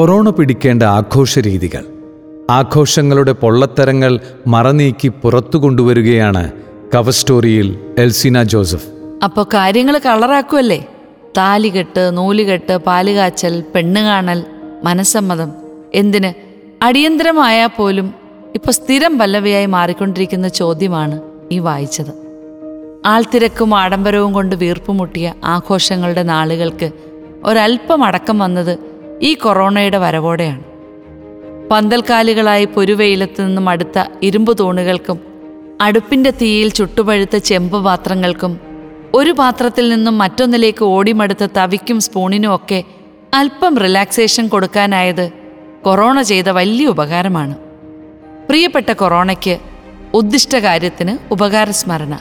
Corona പിടിക്കേണ്ട ആഘോഷ രീതികൾ ആഘോഷങ്ങളുടെ പൊള്ളത്തരങ്ങൾ മറനീക്കി പുറത്തു കൊണ്ടുവരികയാണ് കവർ സ്റ്റോറിയിൽ എൽസിന ജോസഫ്. അപ്പോൾ കാര്യങ്ങൾ കളറാക്കുമല്ലേ താലികെട്ട് നൂലുകെട്ട് പാലുകാച്ചൽ പെണ്ണുകാണൽ മനസ്സമ്മതം. എന്തിന്? അടിയന്തരമായാൽ പോലും ഇപ്പോൾ സ്ഥിരം പല്ലവിയായി മാറിക്കൊണ്ടിരിക്കുന്ന ചോദ്യമാണ് ഈ വായിച്ചത്. ആൾത്തിരക്കും ആഡംബരവും കൊണ്ട് വീർപ്പുമുട്ടിയ ആഘോഷങ്ങളുടെ നാളുകൾക്ക് ഒരല്പം അടക്കം വന്നത് ഈ കൊറോണയുടെ വരവോടെയാണ്. പന്തൽക്കാലുകളായി പൊരുവെയിലത്ത് നിന്നും അടുത്ത ഇരുമ്പ് തൂണുകൾക്കും അടുപ്പിന്റെ തീയിൽ ചുട്ടുപഴുത്ത ചെമ്പ് പാത്രങ്ങൾക്കും ഒരു പാത്രത്തിൽ നിന്നും മറ്റൊന്നിലേക്ക് ഓടിമടുത്ത തവിക്കും സ്പൂണിനും ഒക്കെ അല്പം റിലാക്സേഷൻ കൊടുക്കാനായത് കൊറോണ ചെയ്ത വലിയ ഉപകാരമാണ്. പ്രിയപ്പെട്ട കൊറോണയ്ക്ക് ഉദ്ദിഷ്ട കാര്യത്തിന് ഉപകാരസ്മരണ.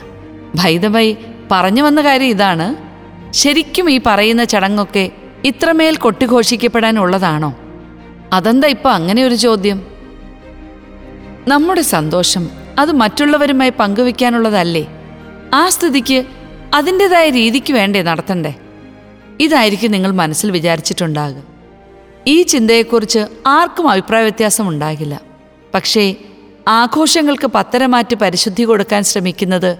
ഭൈതവൈ പറഞ്ഞു വന്ന കാര്യം ഇതാണ്. ശരിക്കും ഈ പറയുന്ന ചടങ്ങൊക്കെ ഇത്രമേൽ കൊട്ടിഘോഷിക്കപ്പെടാനുള്ളതാണോ? അതെന്താ ഇപ്പൊ അങ്ങനെ ഒരു ചോദ്യം? നമ്മുടെ സന്തോഷം അത് മറ്റുള്ളവരുമായി പങ്കുവെക്കാനുള്ളതല്ലേ ആ സ്ഥിതിക്ക് അതിന്റെതായ രീതിക്ക് വേണ്ടേ നടത്തണ്ടേ? ഇതായിരിക്കും നിങ്ങൾ മനസ്സിൽ വിചാരിച്ചിട്ടുണ്ടാകുക. ഈ ചിന്തയെക്കുറിച്ച് ആർക്കും അഭിപ്രായ വ്യത്യാസം ഉണ്ടാകില്ല. പക്ഷേ ആഘോഷങ്ങൾക്ക് പത്തരമാറ്റി പരിശുദ്ധി കൊടുക്കാൻ ശ്രമിക്കുന്നത്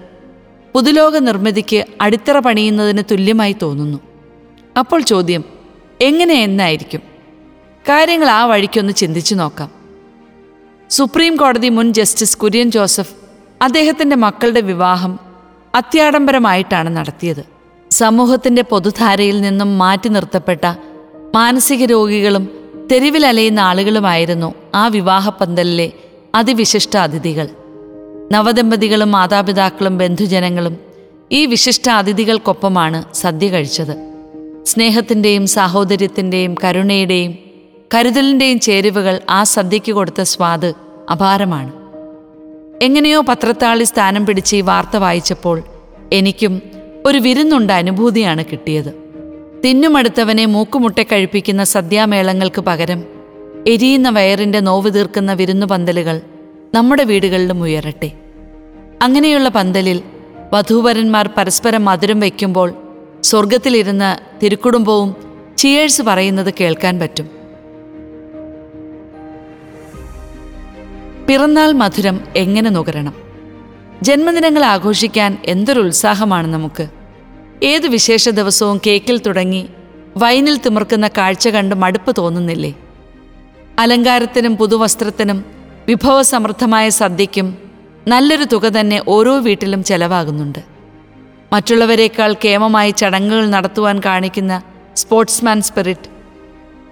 പുതുലോക നിർമ്മിതിക്ക് അടിത്തറ പണിയുന്നതിന് തുല്യമായി തോന്നുന്നു. അപ്പോൾ ചോദ്യം എങ്ങനെ എന്നായിരിക്കും? കാര്യങ്ങൾ ആ വഴിക്കൊന്ന് ചിന്തിച്ചു നോക്കാം. സുപ്രീം കോടതി മുൻ ജസ്റ്റിസ് കുര്യൻ ജോസഫ് അദ്ദേഹത്തിന്റെ മക്കളുടെ വിവാഹം അത്യാഡംബരമായിട്ടാണ് നടത്തിയത്. സമൂഹത്തിന്റെ പൊതുധാരയിൽ നിന്നും മാറ്റി നിർത്തപ്പെട്ട മാനസിക രോഗികളും തെരുവിലലയുന്ന ആളുകളുമായിരുന്നു ആ വിവാഹപ്പന്തലിലെ അതിവിശിഷ്ട അതിഥികൾ. നവദമ്പതികളും മാതാപിതാക്കളും ബന്ധുജനങ്ങളും ഈ വിശിഷ്ട അതിഥികൾക്കൊപ്പമാണ് സദ്യ കഴിച്ചത്. സ്നേഹത്തിന്റെയും സാഹോദര്യത്തിന്റെയും കരുണയുടെയും കരുതലിന്റെയും ചേരുവകൾ ആ സദ്യയ്ക്ക് കൊടുത്ത സ്വാദ് അപാരമാണ്. എങ്ങനെയോ പത്രത്താളി സ്ഥാനം പിടിച്ച് ഈ വാർത്ത വായിച്ചപ്പോൾ എനിക്കും ഒരു വിരുന്നുണ്ട അനുഭൂതിയാണ് കിട്ടിയത്. തിന്നുമടുത്തവനെ മൂക്കുമുട്ടെ കഴിപ്പിക്കുന്ന സദ്യാമേളങ്ങൾക്ക് പകരം എരിയുന്ന വയറിന്റെ നോവ് തീർക്കുന്ന വിരുന്നു പന്തലുകൾ നമ്മുടെ വീടുകളിലും ഉയരട്ടെ. അങ്ങനെയുള്ള പന്തലിൽ വധൂവരന്മാർ പരസ്പരം മധുരം വയ്ക്കുമ്പോൾ സ്വർഗത്തിലിരുന്ന് തിരുക്കുടുംബവും ചിയേഴ്സ് പറയുന്നത് കേൾക്കാൻ പറ്റും. പിറന്നാൾ മധുരം എങ്ങനെ നുകരണം? ജന്മദിനങ്ങൾ ആഘോഷിക്കാൻ എന്തൊരു ഉത്സാഹമാണ് നമുക്ക്. ഏത് വിശേഷ ദിവസവും കേക്കിൽ തുടങ്ങി വൈനിൽ തിമിർക്കുന്ന കാഴ്ച കണ്ട് മടുപ്പ് തോന്നുന്നില്ലേ? അലങ്കാരത്തിനും പുതുവസ്ത്രത്തിനും വിഭവസമൃദ്ധമായ സദ്യയ്ക്കും നല്ലൊരു തുക തന്നെ ഓരോ വീട്ടിലും ചെലവാകുന്നുണ്ട്. മറ്റുള്ളവരെക്കാൾ കേമമായി ചടങ്ങുകൾ നടത്തുവാൻ കാണിക്കുന്ന സ്പോർട്സ്മാൻ സ്പിരിറ്റ്.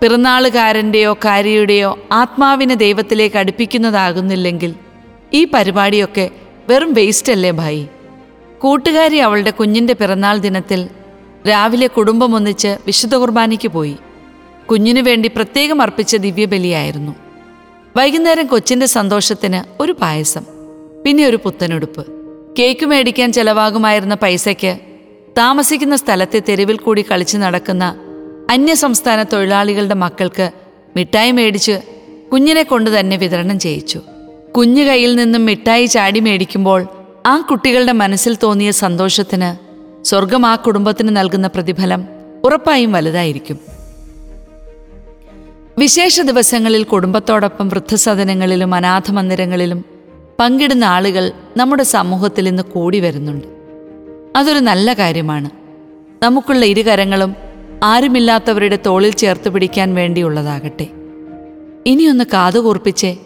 പിറന്നാളുകാരന്റെയോ കാര്യയുടെയോ ആത്മാവിനെ ദൈവത്തിലേക്ക് അടുപ്പിക്കുന്നതാകുന്നില്ലെങ്കിൽ ഈ പരിപാടിയൊക്കെ വെറും വേസ്റ്റ് അല്ലേ ഭായി. കൂട്ടുകാരി അവളുടെ കുഞ്ഞിന്റെ പിറന്നാൾ ദിനത്തിൽ രാവിലെ കുടുംബമൊന്നിച്ച് വിശുദ്ധ കുർബാനയ്ക്ക് പോയി. കുഞ്ഞിനു വേണ്ടി പ്രത്യേകം അർപ്പിച്ച ദിവ്യബലിയായിരുന്നു. വൈകുന്നേരം കൊച്ചിന്റെ സന്തോഷത്തിന് ഒരു പായസം പിന്നെ ഒരു പുത്തനുടുപ്പ്. കേക്ക് മേടിക്കാൻ ചെലവാകുമായിരുന്ന പൈസയ്ക്ക് താമസിക്കുന്ന സ്ഥലത്തെ തെരുവിൽ കൂടി കളിച്ചു നടക്കുന്ന അന്യസംസ്ഥാന തൊഴിലാളികളുടെ മക്കൾക്ക് മിഠായി മേടിച്ച് കുഞ്ഞിനെ കൊണ്ട് തന്നെ വിതരണം ചെയ്യിച്ചു. കുഞ്ഞു കയ്യിൽ നിന്നും മിഠായി ചാടി മേടിക്കുമ്പോൾ ആ കുട്ടികളുടെ മനസ്സിൽ തോന്നിയ സന്തോഷത്തിന് സ്വർഗം ആ കുടുംബത്തിന് നൽകുന്ന പ്രതിഫലം ഉറപ്പായും വലുതായിരിക്കും. വിശേഷ ദിവസങ്ങളിൽ കുടുംബത്തോടൊപ്പം വൃദ്ധസദനങ്ങളിലും അനാഥ മന്ദിരങ്ങളിലും പങ്കിടുന്ന ആളുകൾ നമ്മുടെ സമൂഹത്തിൽ ഇന്ന് കൂടി വരുന്നുണ്ട്. അതൊരു നല്ല കാര്യമാണ്. നമുക്കുള്ള ഇരുകരങ്ങളും ആരുമില്ലാത്തവരുടെ തോളിൽ ചേർത്ത് പിടിക്കാൻ വേണ്ടിയുള്ളതാകട്ടെ. ഇനിയൊന്ന് കാതുകൂർപ്പിച്ചേ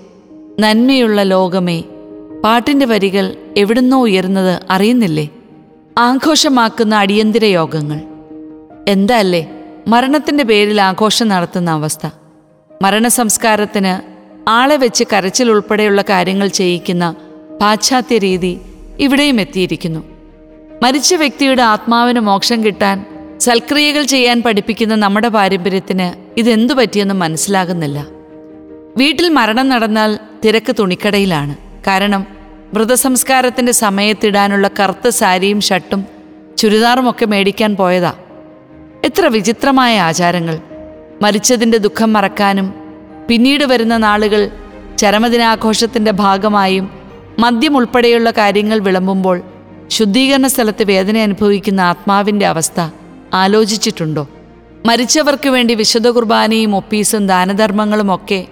നന്മയുള്ള ലോകമേ പാട്ടിന്റെ വരികൾ എവിടുന്നോ ഉയരുന്നത് അറിയുന്നില്ലേ? ആഘോഷമാക്കുന്ന അടിയന്തര യോഗങ്ങൾ. എന്താ അല്ലേ? മരണത്തിന്റെ പേരിൽ ആഘോഷം നടത്തുന്ന അവസ്ഥ. മരണസംസ്കാരത്തിന് ആളെ വെച്ച് കരച്ചിൽ ഉൾപ്പെടെയുള്ള കാര്യങ്ങൾ ചെയ്യിക്കുന്ന പാശ്ചാത്യ രീതി ഇവിടെയും എത്തിയിരിക്കുന്നു. മരിച്ച വ്യക്തിയുടെ ആത്മാവിന് മോക്ഷം കിട്ടാൻ സൽക്രിയകൾ ചെയ്യാൻ പഠിപ്പിക്കുന്ന നമ്മുടെ പാരമ്പര്യത്തിന് ഇതെന്തു പറ്റിയെന്ന് മനസ്സിലാകുന്നില്ല. വീട്ടിൽ മരണം നടന്നാൽ തിരക്ക് തുണിക്കടയിലാണ്. കാരണം മൃതസംസ്കാരത്തിന്റെ സമയത്തിടാനുള്ള കറുത്ത സാരിയും ഷർട്ടും ചുരിദാറുമൊക്കെ മേടിക്കാൻ പോയതാ. എത്ര വിചിത്രമായ ആചാരങ്ങൾ. മരിച്ചതിന്റെ ദുഃഖം മറക്കാനും പിന്നീട് വരുന്ന നാളുകൾ ചരമദിനാഘോഷത്തിന്റെ ഭാഗമായും മദ്യം ഉൾപ്പെടെയുള്ള കാര്യങ്ങൾ വിളമ്പുമ്പോൾ ശുദ്ധീകരണ സ്ഥലത്ത് വേദന അനുഭവിക്കുന്ന ആത്മാവിന്റെ അവസ്ഥ ആലോചിച്ചിട്ടുണ്ടോ? മരിച്ചവർക്ക് വേണ്ടി വിശുദ്ധ കുർബാനയും ഒപ്പീസും ദാനധർമ്മങ്ങളും ഒക്കെ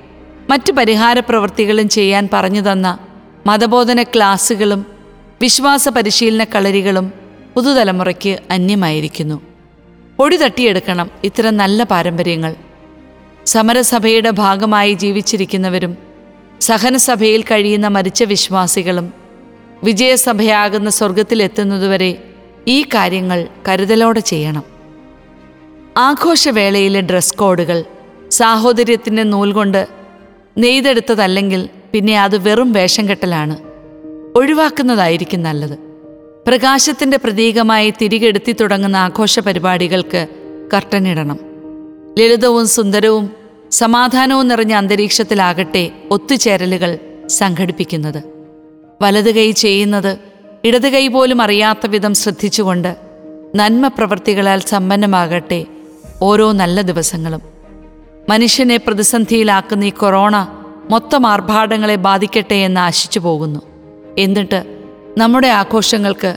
മറ്റു പരിഹാര പ്രവൃത്തികളും ചെയ്യാൻ പറഞ്ഞു തന്ന മതബോധന ക്ലാസ്സുകളും വിശ്വാസ പരിശീലന കളരികളും പുതുതലമുറയ്ക്ക് അന്യമായിരിക്കുന്നു. പൊടി തട്ടിയെടുക്കണം ഇത്തരം നല്ല പാരമ്പര്യങ്ങൾ. സമരസഭയുടെ ഭാഗമായി ജീവിച്ചിരിക്കുന്നവരും സഹനസഭയിൽ കഴിയുന്ന മരിച്ച വിശ്വാസികളും വിജയസഭയാകുന്ന സ്വർഗത്തിലെത്തുന്നതുവരെ ഈ കാര്യങ്ങൾ കരുതലോടെ ചെയ്യണം. ആഘോഷവേളയിലെ ഡ്രസ് കോഡുകൾ സാഹോദര്യത്തിന്റെ നൂൽ കൊണ്ട് നെയ്തെടുത്തതല്ലെങ്കിൽ പിന്നെ അത് വെറും വേഷം കെട്ടലാണ് ഒഴിവാക്കുന്നതായിരിക്കും നല്ലത്. പ്രകാശത്തിന്റെ പ്രതീകമായി തിരികെടുത്തി തുടങ്ങുന്ന ആഘോഷ പരിപാടികൾക്ക് കർട്ടനിടണം. ലളിതവും സുന്ദരവും സമാധാനവും നിറഞ്ഞ അന്തരീക്ഷത്തിലാകട്ടെ ഒത്തുചേരലുകൾ സംഘടിപ്പിക്കുന്നത്. വലത് കൈ ചെയ്യുന്നത് ഇടത് കൈ പോലും അറിയാത്ത വിധം ശ്രദ്ധിച്ചുകൊണ്ട് നന്മ പ്രവൃത്തികളാൽ സമ്പന്നമാകട്ടെ ഓരോ നല്ല ദിവസങ്ങളും. മനുഷ്യനെ പ്രതിസന്ധിയിലാക്കുന്ന ഈ കൊറോണ മൊത്തം ആർഭാടങ്ങളെ ബാധിക്കട്ടെ എന്ന് ആശിച്ചു പോകുന്നു. എന്നിട്ട് നമ്മുടെ ആഘോഷങ്ങൾക്ക്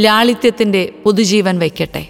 ലാളിത്യത്തിന്റെ പുതുജീവൻ വയ്ക്കട്ടെ.